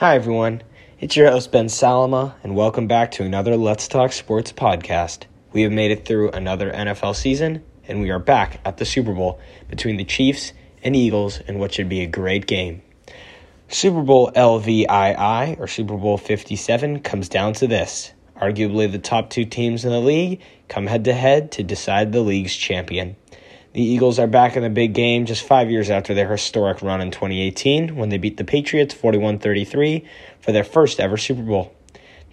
Hi, everyone. It's your host, Ben Salama, and welcome back to another Let's Talk Sports podcast. We have made it through another NFL season, and we are back at the Super Bowl between the Chiefs and Eagles in what should be a great game. Super Bowl LVII, or Super Bowl 57, comes down to this. Arguably, the top two teams in the league come head to head to decide the league's champion. The Eagles are back in the big game just five years after their historic run in 2018 when they beat the Patriots 41 33 for their first ever Super Bowl.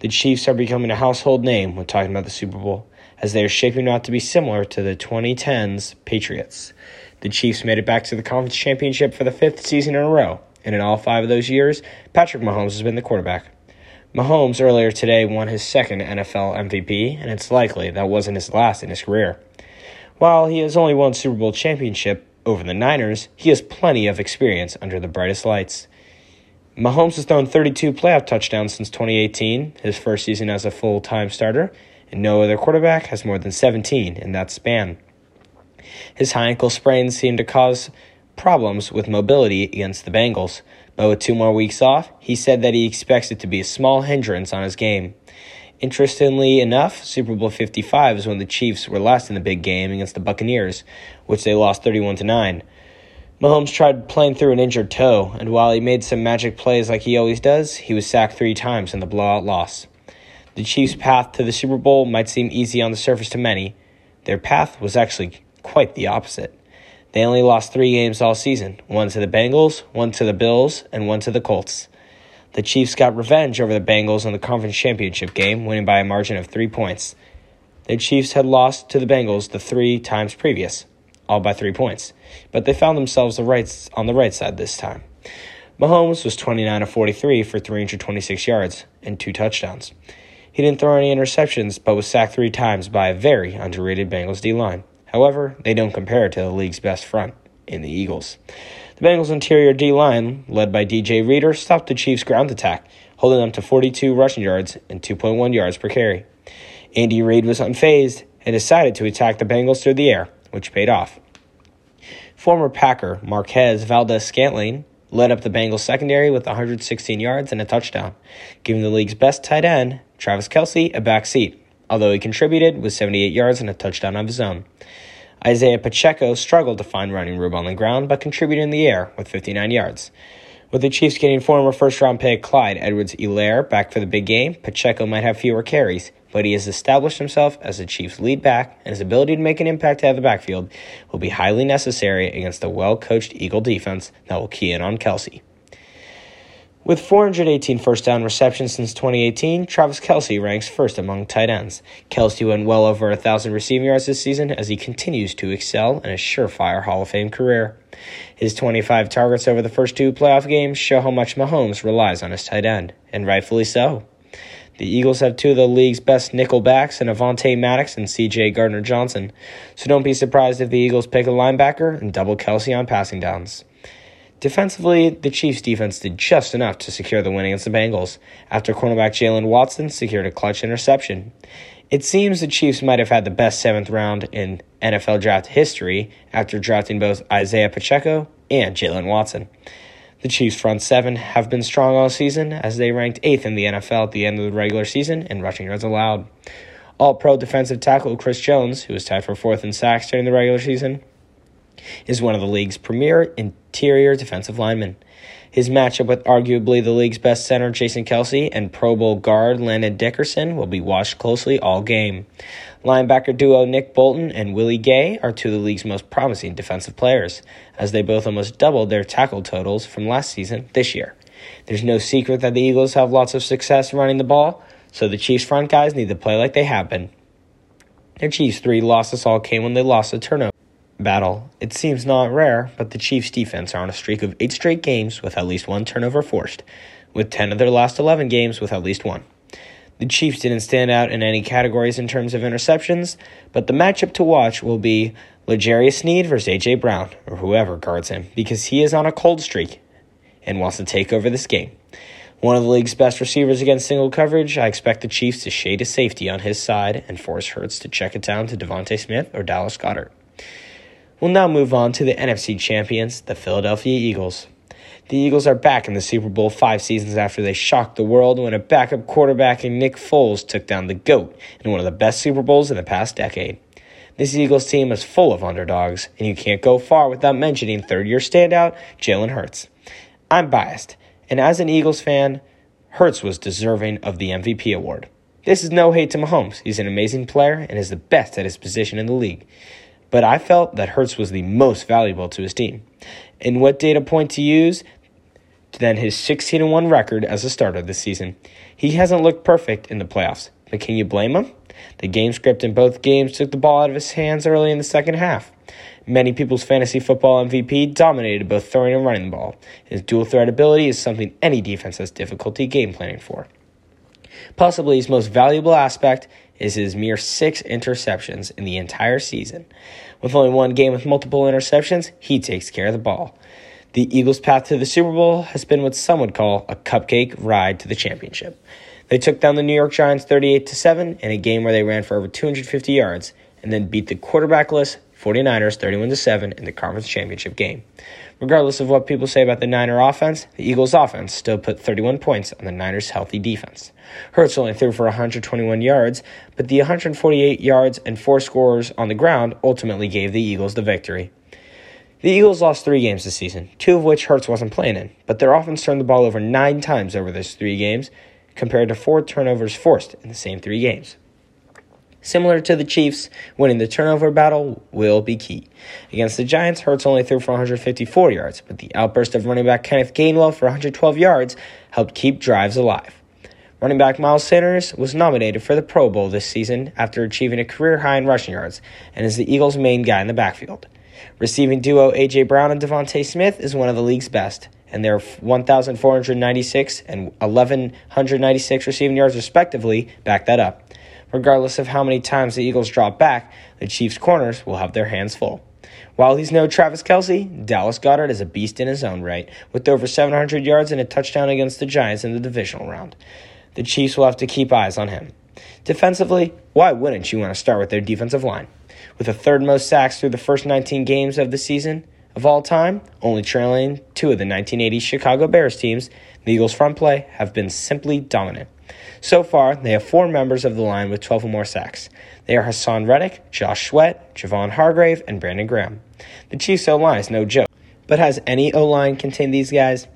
The Chiefs are becoming a household name when talking about the Super Bowl, as they are shaping out to be similar to the 2010s Patriots. The Chiefs made it back to the conference championship for the fifth season in a row, and in all five of those years, Patrick Mahomes has been the quarterback. Mahomes earlier today won his second NFL MVP, and it's likely that wasn't his last in his career. While he has only won Super Bowl championship over the Niners, he has plenty of experience under the brightest lights. Mahomes has thrown 32 playoff touchdowns since 2018, his first season as a full time starter, and no other quarterback has more than 17 in that span. His high ankle sprains seem to cause problems with mobility against the Bengals, but with two more weeks off, he said that he expects it to be a small hindrance on his game. Interestingly enough, Super Bowl 55 is when the Chiefs were last in the big game against the Buccaneers, which they lost 31 to 9. Mahomes tried playing through an injured toe, and while he made some magic plays like he always does, he was sacked three times in the blowout loss. The Chiefs' path to the Super Bowl might seem easy on the surface to many. Their path was actually quite the opposite. They only lost three games all season one to the Bengals, one to the Bills, and one to the Colts. The Chiefs got revenge over the Bengals in the conference championship game, winning by a margin of three points. The Chiefs had lost to the Bengals the three times previous, all by three points, but they found themselves the right, on the right side this time. Mahomes was 29 of 43 for 326 yards and two touchdowns. He didn't throw any interceptions, but was sacked three times by a very underrated Bengals D line. However, they don't compare to the league's best front in the Eagles. The Bengals' interior D line, led by DJ Reader, stopped the Chiefs' ground attack, holding them to 42 rushing yards and 2.1 yards per carry. Andy Reid was unfazed and decided to attack the Bengals through the air, which paid off. Former Packer Marquez Valdes Scantling led up the Bengals secondary with 116 yards and a touchdown, giving the league's best tight end, Travis Kelce, a back seat, although he contributed with 78 yards and a touchdown of his own. Isaiah Pacheco struggled to find running room on the ground, but contributed in the air with 59 yards. With the Chiefs getting former first round pick Clyde Edwards Helaire back for the big game, Pacheco might have fewer carries, but he has established himself as the Chiefs' lead back, and his ability to make an impact out of the backfield will be highly necessary against a well coached Eagle defense that will key in on Kelce. With 418 first down receptions since 2018, Travis Kelce ranks first among tight ends. Kelce went well over 1,000 receiving yards this season as he continues to excel in a surefire Hall of Fame career. His 25 targets over the first two playoff games show how much Mahomes relies on his tight end, and rightfully so. The Eagles have two of the league's best nickel backs in Avonte Maddox and CJ Gardner Johnson, so don't be surprised if the Eagles pick a linebacker and double Kelce on passing downs. Defensively, the Chiefs' defense did just enough to secure the win against the Bengals after cornerback Jaylen Watson secured a clutch interception. It seems the Chiefs might have had the best seventh round in NFL draft history after drafting both Isaiah Pacheco and Jaylen Watson. The Chiefs' front seven have been strong all season as they ranked eighth in the NFL at the end of the regular season in rushing yards allowed. All pro defensive tackle Chris Jones, who was tied for fourth in sacks during the regular season, is one of the league's premier interior defensive lineman. His matchup with arguably the league's best center, Jason Kelce, and Pro Bowl guard Landon Dickerson will be watched closely all game. Linebacker duo Nick Bolton and Willie Gay are two of the league's most promising defensive players, as they both almost doubled their tackle totals from last season this year. There's no secret that the Eagles have lots of success running the ball, so the Chiefs' front guys need to play like they have been. Their Chiefs' three losses all came when they lost a turnover battle. It seems not rare, but the Chiefs' defense are on a streak of eight straight games with at least one turnover forced, with 10 of their last 11 games with at least one. The Chiefs didn't stand out in any categories in terms of interceptions, but the matchup to watch will be L'Jarius Sneed versus A.J. Brown, or whoever guards him, because he is on a cold streak and wants to take over this game. One of the league's best receivers against single coverage, I expect the Chiefs to shade a safety on his side and force Hurts to check it down to DeVonta Smith or Dallas Goedert. We'll now move on to the NFC champions, the Philadelphia Eagles. The Eagles are back in the Super Bowl five seasons after they shocked the world when a backup quarterback in Nick Foles took down the GOAT in one of the best Super Bowls in the past decade. This Eagles team is full of underdogs, and you can't go far without mentioning third year standout Jalen Hurts. I'm biased, and as an Eagles fan, Hurts was deserving of the MVP award. This is no hate to Mahomes. He's an amazing player and is the best at his position in the league. But I felt that Hurts was the most valuable to his team. And what data point to use than his 16 1 record as a starter this season. He hasn't looked perfect in the playoffs, but can you blame him? The game script in both games took the ball out of his hands early in the second half. Many people's fantasy football MVP dominated both throwing and running the ball. His dual threat ability is something any defense has difficulty game planning for. Possibly his most valuable aspect is his mere six interceptions in the entire season. With only one game with multiple interceptions, he takes care of the ball. The Eagles' path to the Super Bowl has been what some would call a cupcake ride to the championship. They took down the New York Giants 38 to 7 in a game where they ran for over 250 yards and then beat the quarterbackless 49ers 31 to 7 in the conference championship game. Regardless of what people say about the Niner offense, the Eagles offense still put 31 points on the Niners' healthy defense. Hurts only threw for 121 yards, but the 148 yards and four scores on the ground ultimately gave the Eagles the victory. The Eagles lost three games this season, two of which Hurts wasn't playing in, but their offense turned the ball over nine times over those three games, compared to four turnovers forced in the same three games. Similar to the Chiefs, winning the turnover battle will be key. Against the Giants, Hurts only threw for 154 yards, but the outburst of running back Kenneth Gainwell for 112 yards helped keep drives alive. Running back Miles Sanders was nominated for the Pro Bowl this season after achieving a career high in rushing yards and is the Eagles' main guy in the backfield. Receiving duo A.J. Brown and DeVonta Smith is one of the league's best, and their 1,496 and 1,196 receiving yards, respectively, back that up. Regardless of how many times the Eagles drop back, the Chiefs' corners will have their hands full. While he's no Travis Kelce, Dallas Goedert is a beast in his own right, with over 700 yards and a touchdown against the Giants in the divisional round. The Chiefs will have to keep eyes on him. Defensively, why wouldn't you want to start with their defensive line? with the third most sacks through the first 19 games of the season of all time, only trailing two of the 1980 Chicago Bears teams. The Eagles' front play have been simply dominant. So far, they have four members of the line with 12 or more sacks. They are Haason Reddick, Josh Sweat, Javon Hargrave, and Brandon Graham. The Chiefs' O line is no joke, but has any O line contained these guys?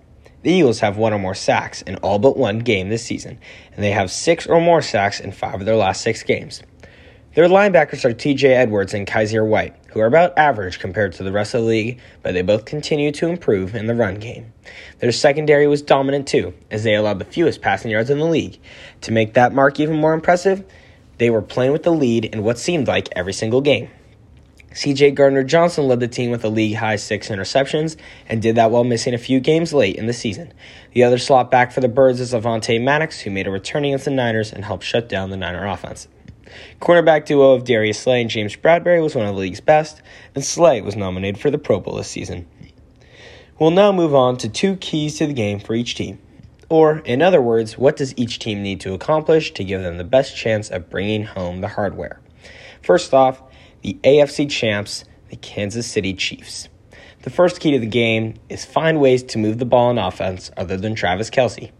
The Eagles have one or more sacks in all but one game this season, and they have six or more sacks in five of their last six games. Their linebackers are TJ Edwards and Kyzir White, who are about average compared to the rest of the league, but they both continue to improve in the run game. Their secondary was dominant too, as they allowed the fewest passing yards in the league. To make that mark even more impressive, they were playing with the lead in what seemed like every single game. CJ Gardner Johnson led the team with a league high six interceptions and did that while missing a few games late in the season. The other slot back for the Birds is Avonte Maddox, who made a return against the Niners and helped shut down the Niner offense. Cornerback duo of Darius Slay and James Bradberry was one of the league's best, and Slay was nominated for the Pro Bowl this season. We'll now move on to two keys to the game for each team. Or, in other words, what does each team need to accomplish to give them the best chance of bringing home the hardware? First off, the AFC champs, the Kansas City Chiefs. The first key to the game is find ways to move the ball on offense other than Travis Kelce.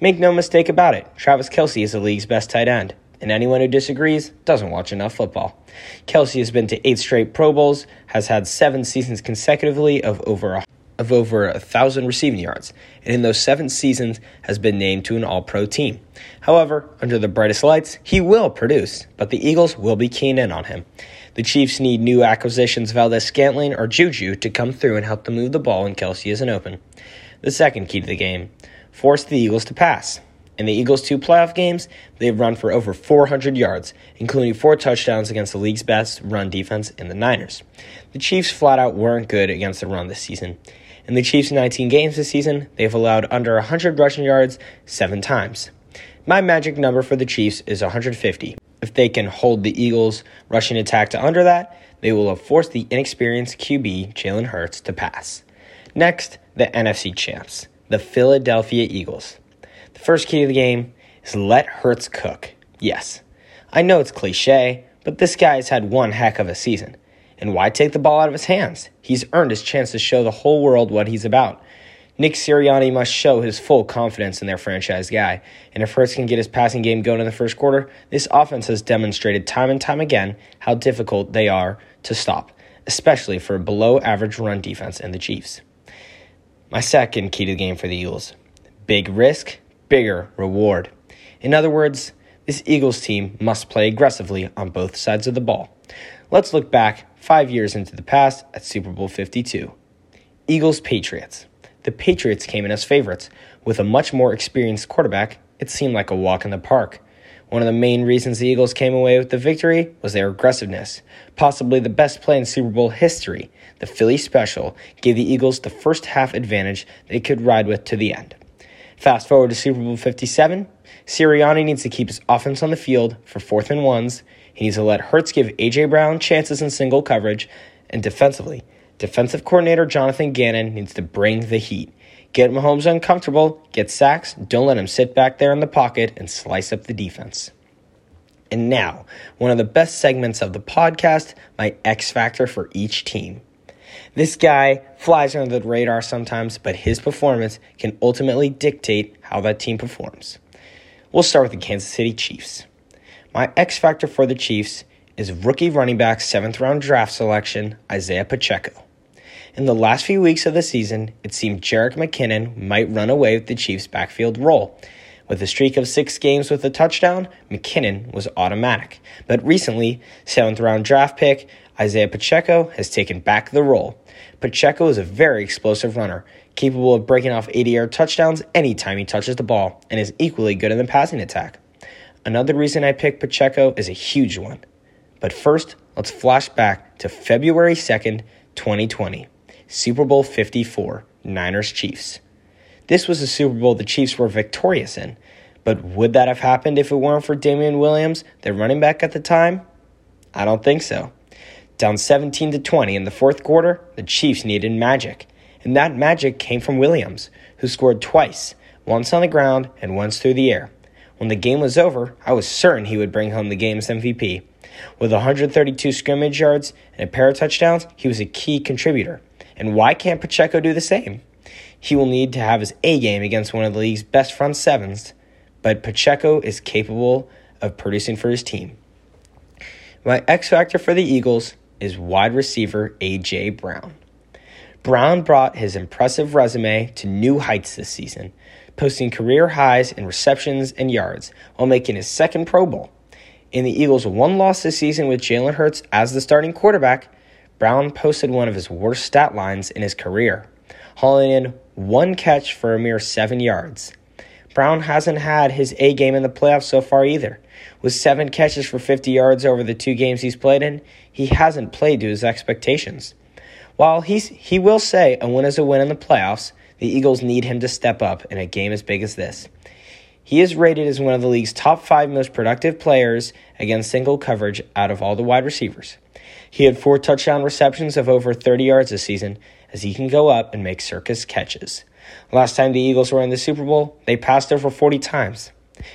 Make no mistake about it, Travis Kelce is the league's best tight end and anyone who disagrees doesn't watch enough football. Kelce has been to eight straight Pro Bowls, has had seven seasons consecutively of over a, of over a thousand receiving yards, and in those seven seasons has been named to an All-Pro team. However, under the brightest lights, he will produce, but the Eagles will be keen in on him. The Chiefs need new acquisitions Valdes-Scantling or Juju to come through and help them move the ball when Kelce isn't open. The second key to the game force the Eagles to pass. In the Eagles' two playoff games, they've run for over 400 yards, including four touchdowns against the league's best run defense in the Niners. The Chiefs flat out weren't good against the run this season. In the Chiefs' 19 games this season, they've allowed under 100 rushing yards seven times. My magic number for the Chiefs is 150. If they can hold the Eagles' rushing attack to under that, they will have forced the inexperienced QB, Jalen Hurts, to pass. Next, the NFC champs, the Philadelphia Eagles. The first key to the game is let Hurts cook. Yes, I know it's cliche, but this guy has had one heck of a season. And why take the ball out of his hands? He's earned his chance to show the whole world what he's about. Nick Sirianni must show his full confidence in their franchise guy, and if Hurts can get his passing game going in the first quarter, this offense has demonstrated time and time again how difficult they are to stop, especially for a below average run defense in the Chiefs. My second key to the game for the Eagles big risk, bigger reward. In other words, this Eagles team must play aggressively on both sides of the ball. Let's look back five years into the past at Super Bowl 52. Eagles Patriots. The Patriots came in as favorites. With a much more experienced quarterback, it seemed like a walk in the park. One of the main reasons the Eagles came away with the victory was their aggressiveness. Possibly the best play in Super Bowl history, the Philly Special gave the Eagles the first half advantage they could ride with to the end. Fast forward to Super Bowl 57, Sirianni needs to keep his offense on the field for fourth and ones. He needs to let Hurts give A.J. Brown chances in single coverage, and defensively, defensive coordinator Jonathan Gannon needs to bring the heat. Get Mahomes uncomfortable, get sacks, don't let him sit back there in the pocket and slice up the defense. And now, one of the best segments of the podcast, my X Factor for each team. This guy flies under the radar sometimes, but his performance can ultimately dictate how that team performs. We'll start with the Kansas City Chiefs. My X factor for the Chiefs is rookie running back seventh round draft selection Isaiah Pacheco. In the last few weeks of the season, it seemed Jerick McKinnon might run away with the Chiefs' backfield role. With a streak of six games with a touchdown, McKinnon was automatic. But recently, seventh round draft pick Isaiah Pacheco has taken back the role. Pacheco is a very explosive runner, capable of breaking off 80 yard touchdowns anytime he touches the ball, and is equally good in the passing attack. Another reason I picked Pacheco is a huge one. But first, let's flash back to February 2nd, 2020, Super Bowl 54, Niners Chiefs. This was a Super Bowl the Chiefs were victorious in, but would that have happened if it weren't for Damien Williams, their running back at the time? I don't think so. Down 17 to 20 in the fourth quarter, the Chiefs needed magic and that magic came from Williams, who scored twice, once on the ground and once through the air. When the game was over, I was certain he would bring home the game's MVP. With 132 scrimmage yards and a pair of touchdowns, he was a key contributor. And why can't Pacheco do the same? He will need to have his A game against one of the league's best front sevens, but Pacheco is capable of producing for his team. My X factor for the Eagles is wide receiver A.J. Brown. Brown brought his impressive resume to new heights this season, posting career highs in receptions and yards while making his second Pro Bowl. In the Eagles' one loss this season with Jalen Hurts as the starting quarterback, Brown posted one of his worst stat lines in his career, hauling in one catch for a mere seven yards. Brown hasn't had his A game in the playoffs so far either. With seven catches for 50 yards over the two games he's played in, he hasn't played to his expectations. While he's, he will say a win is a win in the playoffs, the Eagles need him to step up in a game as big as this. He is rated as one of the league's top five most productive players against single coverage out of all the wide receivers. He had four touchdown receptions of over 30 yards this season, as he can go up and make circus catches. Last time the Eagles were in the Super Bowl, they passed over 40 times.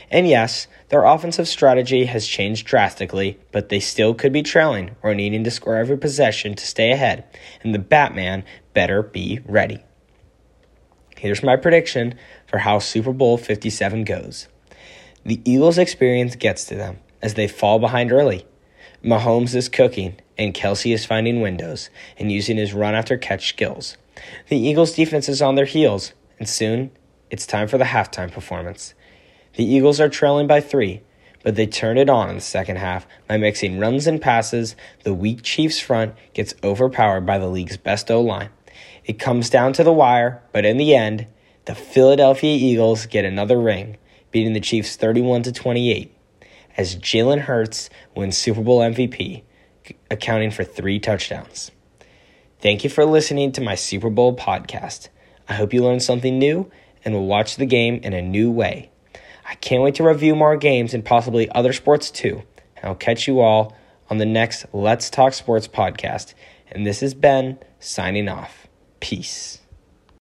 And yes, their offensive strategy has changed drastically, but they still could be trailing or needing to score every possession to stay ahead, and the Batman better be ready. Here's my prediction for how Super Bowl 57 goes. The Eagles' experience gets to them as they fall behind early. Mahomes is cooking, and Kelce is finding windows and using his run after catch skills. The Eagles' defense is on their heels, and soon it's time for the halftime performance. The Eagles are trailing by three, but they turn it on in the second half by mixing runs and passes. The weak Chiefs front gets overpowered by the league's best O line. It comes down to the wire, but in the end, the Philadelphia Eagles get another ring, beating the Chiefs 31 to 28, as Jalen Hurts wins Super Bowl MVP, accounting for three touchdowns. Thank you for listening to my Super Bowl podcast. I hope you learned something new and will watch the game in a new way. I can't wait to review more games and possibly other sports too. And I'll catch you all on the next Let's Talk Sports podcast. And this is Ben signing off. Peace.